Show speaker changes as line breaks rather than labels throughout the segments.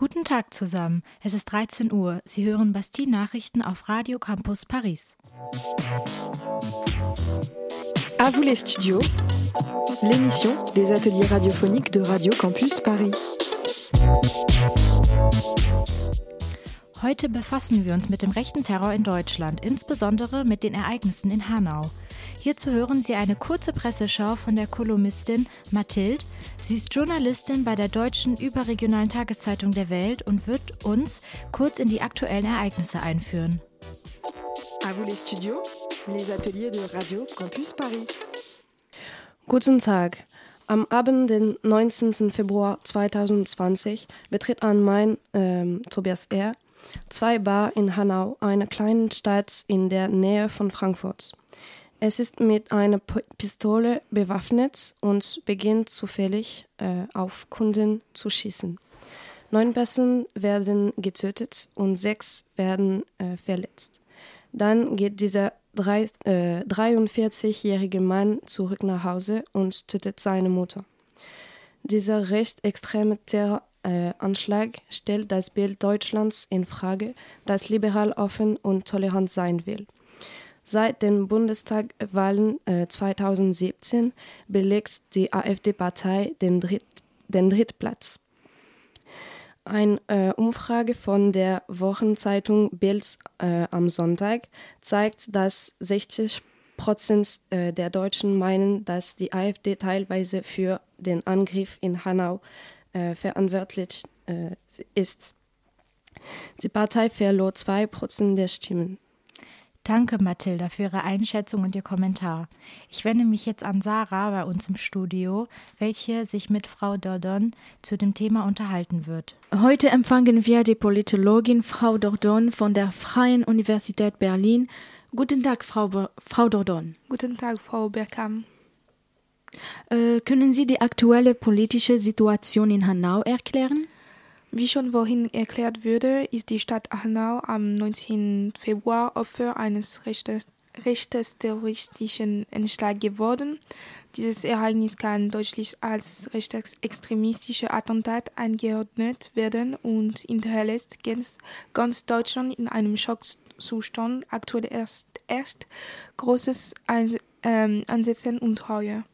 Guten Tag zusammen. Es ist 13 Uhr. Sie hören Bastille Nachrichten auf Radio Campus Paris.
À vous les studios, l'émission des ateliers radiophoniques de Radio Campus Paris.
Heute befassen wir uns mit dem rechten Terror in Deutschland, insbesondere mit den Ereignissen in Hanau. Hierzu hören Sie eine kurze Presseschau von der Kolumnistin Mathilde. Sie ist Journalistin bei der deutschen überregionalen Tageszeitung der Welt und wird uns kurz in die aktuellen Ereignisse einführen.
À vous les studios, les ateliers de Radio Campus Paris.
Guten Tag. Am Abend den 19. Februar 2020 betritt ein Main ähm, Tobias R. zwei Bar in Hanau, einer kleinen Stadt in der Nähe von Frankfurt. Es ist mit einer Pistole bewaffnet und beginnt zufällig äh, auf Kunden zu schießen. Neun Personen werden getötet und sechs werden äh, verletzt. Dann geht dieser äh, 43-jährige Mann zurück nach Hause und tötet seine Mutter. Dieser recht extreme Terroranschlag stellt das Bild Deutschlands in Frage, das liberal offen und tolerant sein will. Seit den Bundestagwahlen äh, 2017 belegt die AfD-Partei den, Dritt, den Drittplatz. Eine äh, Umfrage von der Wochenzeitung Bild äh, am Sonntag zeigt, dass 60 Prozent äh, der Deutschen meinen, dass die AfD teilweise für den Angriff in Hanau äh, verantwortlich äh, ist. Die Partei verlor zwei Prozent der Stimmen.
Danke, Mathilda, für Ihre Einschätzung und Ihr Kommentar. Ich wende mich jetzt an Sarah bei uns im Studio, welche sich mit Frau Dordon zu dem Thema unterhalten wird.
Heute empfangen wir die Politologin Frau Dordon von der Freien Universität Berlin. Guten Tag, Frau, Bo Frau Dordon.
Guten Tag, Frau Bergham.
Äh, können Sie die aktuelle politische Situation in Hanau erklären?
Wie schon vorhin erklärt wurde, ist die Stadt Hanau am 19. Februar Opfer eines rechtsterroristischen Anschlags geworden. Dieses Ereignis kann deutlich als rechtsextremistische Attentat eingeordnet werden und hinterlässt ganz, ganz Deutschland in einem Schockzustand, aktuell erst, erst großes Ansetzen und Treue.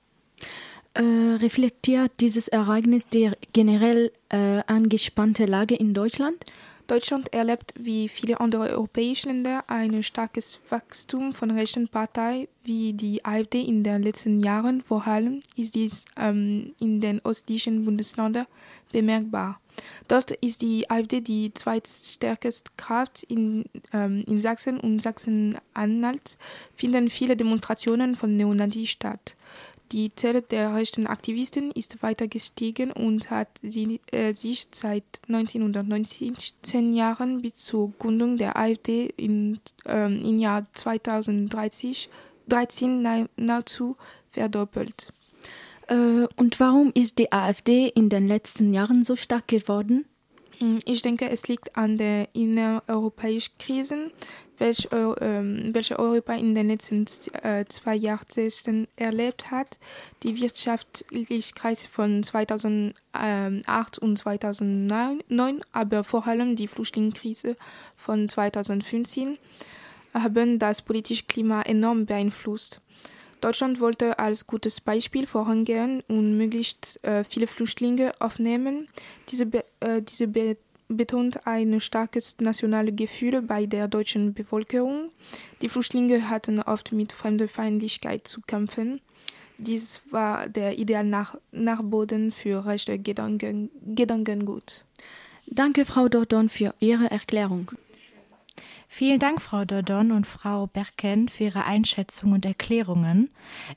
Äh, reflektiert dieses Ereignis die generell äh, angespannte Lage in Deutschland?
Deutschland erlebt wie viele andere europäische Länder ein starkes Wachstum von rechten Parteien wie die AfD in den letzten Jahren. Vor allem ist dies ähm, in den östlichen Bundesländern bemerkbar. Dort ist die AfD die zweitstärkste Kraft. In, ähm, in Sachsen und Sachsen-Anhalt finden viele Demonstrationen von Neonazis statt. Die Zahl der rechten Aktivisten ist weiter gestiegen und hat äh, sich seit 1919 Jahren bis zur Gründung der AfD in, ähm, im Jahr 2013 nahezu verdoppelt.
Äh, und warum ist die AfD in den letzten Jahren so stark geworden?
Hm, ich denke, es liegt an der innereuropäischen Krise, welche, äh, welche Europa in den letzten äh, zwei Jahrzehnten erlebt hat. Die Wirtschaftlichkeit von 2008 und 2009, aber vor allem die Flüchtlingskrise von 2015 haben das politische Klima enorm beeinflusst. Deutschland wollte als gutes Beispiel vorangehen und möglichst äh, viele Flüchtlinge aufnehmen. Diese, be äh, diese be betont ein starkes nationales Gefühl bei der deutschen Bevölkerung. Die Flüchtlinge hatten oft mit Fremdenfeindlichkeit zu kämpfen. Dies war der ideale Nach Nachboden für rechte Gedanken Gedankengut.
Danke, Frau Dordon, für Ihre Erklärung.
Vielen Dank, Frau Dordon und Frau Berken, für Ihre Einschätzung und Erklärungen.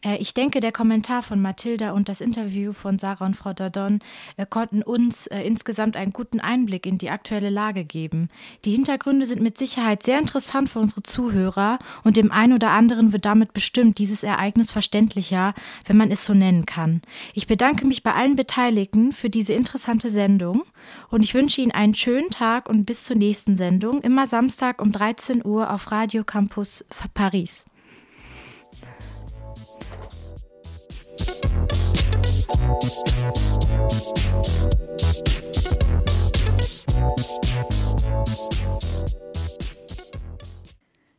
Äh, ich denke, der Kommentar von Mathilda und das Interview von Sarah und Frau Dordon äh, konnten uns äh, insgesamt einen guten Einblick in die aktuelle Lage geben. Die Hintergründe sind mit Sicherheit sehr interessant für unsere Zuhörer und dem einen oder anderen wird damit bestimmt dieses Ereignis verständlicher, wenn man es so nennen kann. Ich bedanke mich bei allen Beteiligten für diese interessante Sendung und ich wünsche Ihnen einen schönen Tag und bis zur nächsten Sendung, immer Samstag um 13 Uhr auf Radio Campus Paris.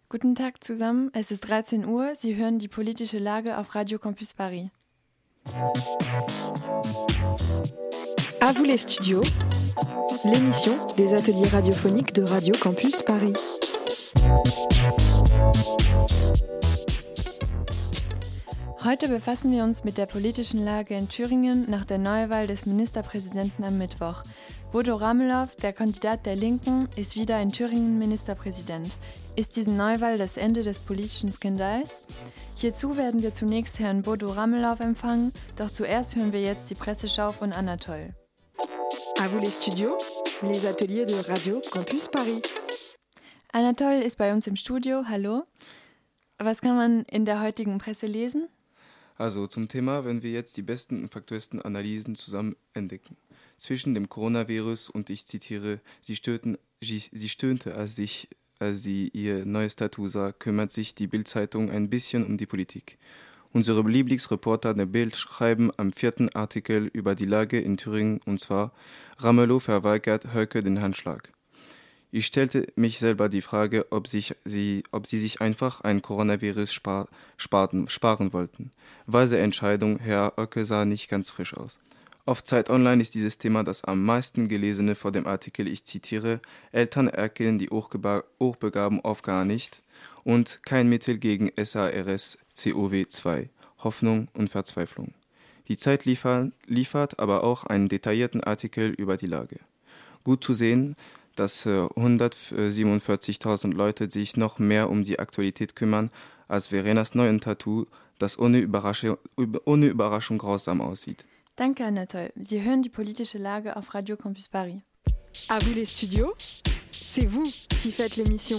Guten Tag zusammen, es ist 13 Uhr, Sie hören die politische Lage auf Radio Campus Paris.
À vous les studios, l'émission des ateliers radiophoniques de Radio Campus Paris.
Heute befassen wir uns mit der politischen Lage in Thüringen nach der Neuwahl des Ministerpräsidenten am Mittwoch. Bodo Ramelow, der Kandidat der Linken, ist wieder in Thüringen Ministerpräsident. Ist diese Neuwahl das Ende des politischen Skandals? Hierzu werden wir zunächst Herrn Bodo Ramelow empfangen, doch zuerst hören wir jetzt die Presseschau von Anatol.
À vous les studios, les ateliers de Radio Campus Paris.
Anatol ist bei uns im Studio. Hallo. Was kann man in der heutigen Presse lesen?
Also zum Thema werden wir jetzt die besten und faktuellsten Analysen zusammen entdecken. Zwischen dem Coronavirus und ich zitiere, sie, stöhnten, sie stöhnte, als, ich, als sie ihr neues Tattoo sah, kümmert sich die Bildzeitung ein bisschen um die Politik. Unsere Lieblingsreporter der Bild schreiben am vierten Artikel über die Lage in Thüringen und zwar Ramelow verweigert Höcke den Handschlag. Ich stellte mich selber die Frage, ob, sich sie, ob sie sich einfach ein Coronavirus spar, sparten, sparen wollten. Weise Entscheidung, Herr Oecke sah nicht ganz frisch aus. Auf Zeit Online ist dieses Thema das am meisten gelesene vor dem Artikel, ich zitiere, Eltern erkennen die Hochbegaben oft gar nicht und kein Mittel gegen SARS-CoV-2, Hoffnung und Verzweiflung. Die Zeit liefert, liefert aber auch einen detaillierten Artikel über die Lage. Gut zu sehen, dass 147.000 Leute sich noch mehr um die Aktualität kümmern als Verenas neuen Tattoo, das ohne Überraschung, ohne Überraschung grausam aussieht.
Danke, Anatole. Sie hören die politische Lage auf Radio Campus Paris.
À vous les studios, c'est vous qui faites l'émission.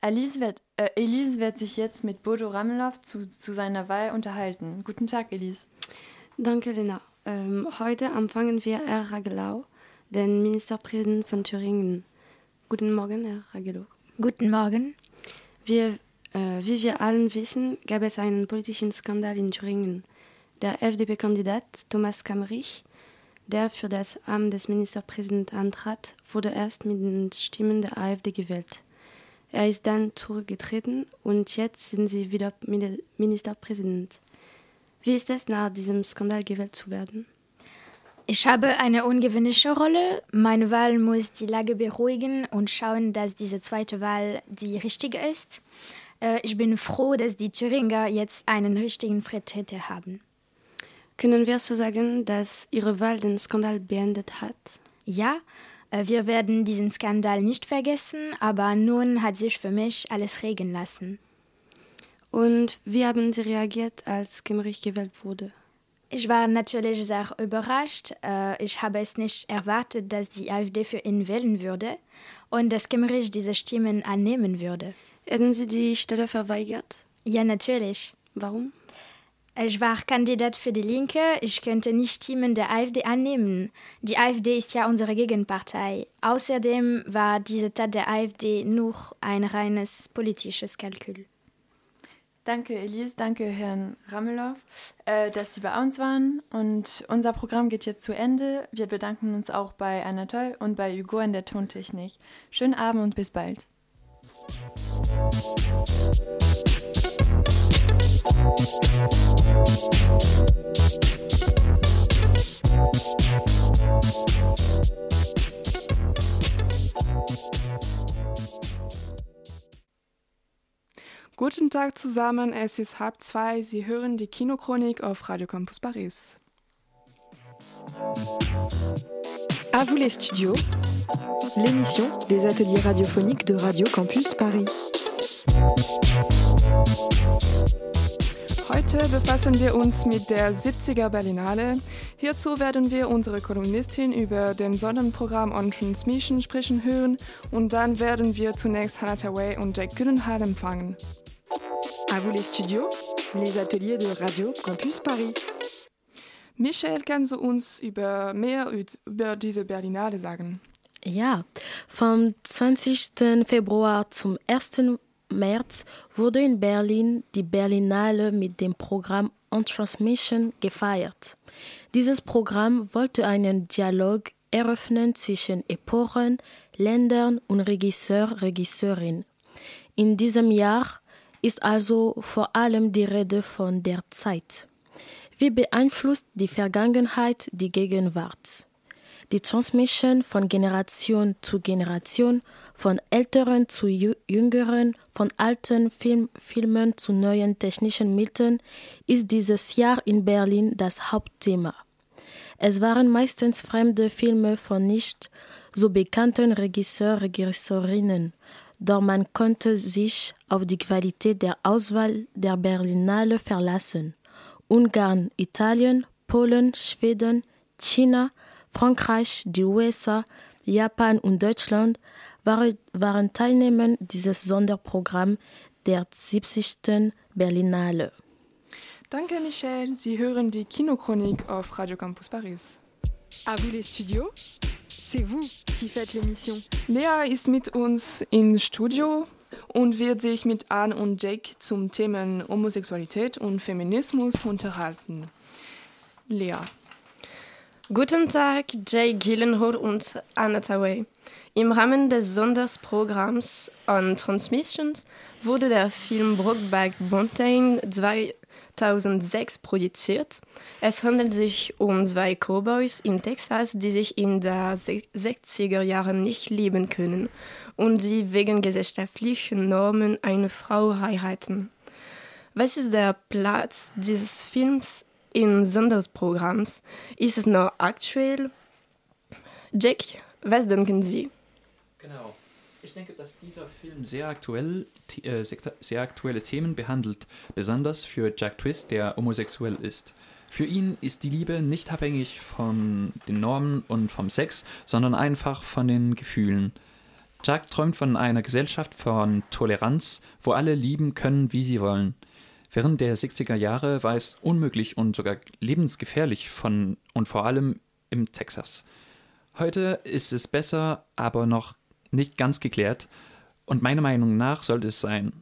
Elise wird, äh, Elise wird sich jetzt mit Bodo Ramelow zu, zu seiner Wahl unterhalten. Guten Tag, Elise.
Danke, Lena. Ähm, heute empfangen wir Herr Ragelau, den Ministerpräsidenten von Thüringen. Guten Morgen, Herr Ragelau.
Guten Morgen.
Wir, äh, wie wir allen wissen, gab es einen politischen Skandal in Thüringen. Der FDP-Kandidat Thomas Kammerich, der für das Amt des Ministerpräsidenten antrat, wurde erst mit den Stimmen der AfD gewählt. Er ist dann zurückgetreten und jetzt sind sie wieder Ministerpräsident. Wie ist es, nach diesem Skandal gewählt zu werden?
Ich habe eine ungewöhnliche Rolle. Meine Wahl muss die Lage beruhigen und schauen, dass diese zweite Wahl die richtige ist. Äh, ich bin froh, dass die Thüringer jetzt einen richtigen Vertreter haben.
Können wir so sagen, dass Ihre Wahl den Skandal beendet hat?
Ja, äh, wir werden diesen Skandal nicht vergessen, aber nun hat sich für mich alles regen lassen.
Und wie haben Sie reagiert, als Kemmerich gewählt wurde?
Ich war natürlich sehr überrascht. Äh, Ich habe es nicht erwartet, dass die AfD für ihn wählen würde und dass Kemmerich diese Stimmen annehmen würde.
Hätten Sie die Stelle verweigert?
Ja, natürlich.
Warum?
Ich war Kandidat für die Linke. Ich könnte nicht Stimmen der AfD annehmen. Die AfD ist ja unsere Gegenpartei. Außerdem war diese Tat der AfD nur ein reines politisches Kalkül.
Danke, Elise. Danke, Herrn Ramelow, äh, dass Sie bei uns waren. Und unser Programm geht jetzt zu Ende. Wir bedanken uns auch bei Anatol und bei Hugo in der Tontechnik. Schönen Abend und bis bald.
Guten Tag zusammen, es ist halb zwei. Sie hören die Kinochronik auf Radio Campus Paris.
À vous les studios, l'émission des ateliers radiophoniques de Radio Campus Paris.
Heute befassen wir uns mit der 70er Berlinale. Hierzu werden wir unsere Kolumnistin über den Sonnenprogramm On Transmission sprechen hören und dann werden wir zunächst Hannah Taway und Jack Gyllenhaal empfangen.
À vous les studios, les ateliers de Radio Campus Paris.
Michelle, kannst du uns über mehr über diese Berlinale sagen?
Ja, vom 20. Februar zum 1. März wurde in Berlin die Berlinale mit dem Programm On Transmission gefeiert. Dieses Programm wollte einen Dialog eröffnen zwischen Epochen, Ländern und Regisseur, Regisseurin. In diesem Jahr ist also vor allem die Rede von der Zeit. Wie beeinflusst die Vergangenheit die Gegenwart? Die Transmission von Generation zu Generation, von Älteren zu Jüngeren, von alten Film, Filmen zu neuen technischen Mitteln ist dieses Jahr in Berlin das Hauptthema. Es waren meistens fremde Filme von nicht so bekannten Regisseur, Regisseurinnen, doch man konnte sich auf die Qualität der Auswahl der Berlinale verlassen. Ungarn, Italien, Polen, Schweden, China, Frankreich, die USA, Japan und Deutschland waren Teilnehmer dieses Sonderprogramms der 70. Berlinale.
Danke, Michel. Sie hören die Kinochronik auf Radio Campus Paris.
À vous les studios. C'est vous qui faites l'émission.
Lea ist mit uns im Studio und wird sich mit Anne und Jake zum Themen Homosexualität und Feminismus unterhalten. Lea.
Guten Tag, Jake Gillenhol und Anna Taway. Im Rahmen des Sonderprogramms On Transmissions wurde der Film Brokeback Mountain 2006 produziert. Es handelt sich um zwei Cowboys in Texas, die sich in den 60er Jahren nicht lieben können und die wegen gesellschaftlichen Normen eine Frau heiraten. Was ist der Platz dieses Films im Sonderprogramms? Ist es noch aktuell? Jack, was denken Sie?
Genau. Ich denke, dass dieser Film sehr, aktuell, äh, sehr aktuelle Themen behandelt, besonders für Jack Twist, der homosexuell ist. Für ihn ist die Liebe nicht abhängig von den Normen und vom Sex, sondern einfach von den Gefühlen. Jack träumt von einer Gesellschaft von Toleranz, wo alle lieben können, wie sie wollen. Während der 60er Jahre war es unmöglich und sogar lebensgefährlich von und vor allem im Texas. Heute ist es besser, aber noch nicht ganz geklärt und meiner Meinung nach sollte es sein.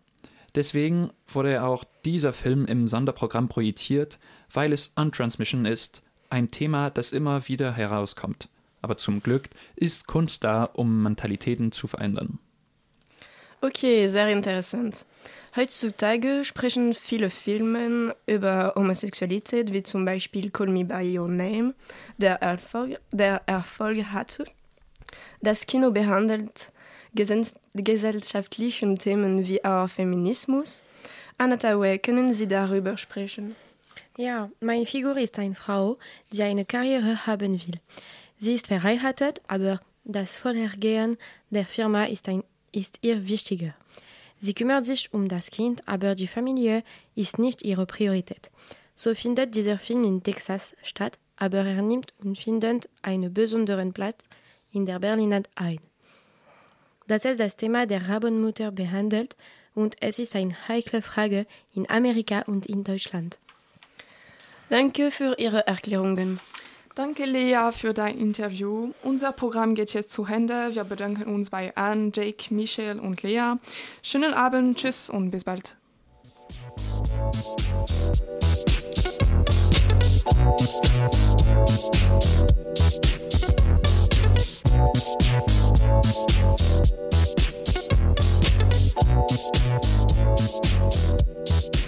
Deswegen wurde auch dieser Film im Sonderprogramm projiziert, weil es Untransmission ist, ein Thema, das immer wieder herauskommt. Aber zum Glück ist Kunst da, um Mentalitäten zu verändern.
Okay, sehr interessant. Heutzutage sprechen viele Filme über Homosexualität, wie zum Beispiel Call Me By Your Name, der Erfolg, der Erfolg hatte. Das Kino behandelt gesellschaftliche Themen wie auch Feminismus. Anatawe, können Sie darüber sprechen?
Ja, meine Figur ist eine Frau, die eine Karriere haben will. Sie ist verheiratet, aber das Wohlergehen der Firma ist, ein, ist ihr wichtiger. Sie kümmert sich um das Kind, aber die Familie ist nicht ihre Priorität. So findet dieser Film in Texas statt, aber er nimmt und findet einen besonderen Platz in der Berliner ein. Das ist das Thema der Rabenmutter behandelt und es ist eine heikle Frage in Amerika und in Deutschland.
Danke für Ihre Erklärungen.
Danke, Lea, für dein Interview. Unser Programm geht jetzt zu Ende. Wir bedanken uns bei Anne, Jake, Michelle und Lea. Schönen Abend, tschüss und bis bald. Thank you.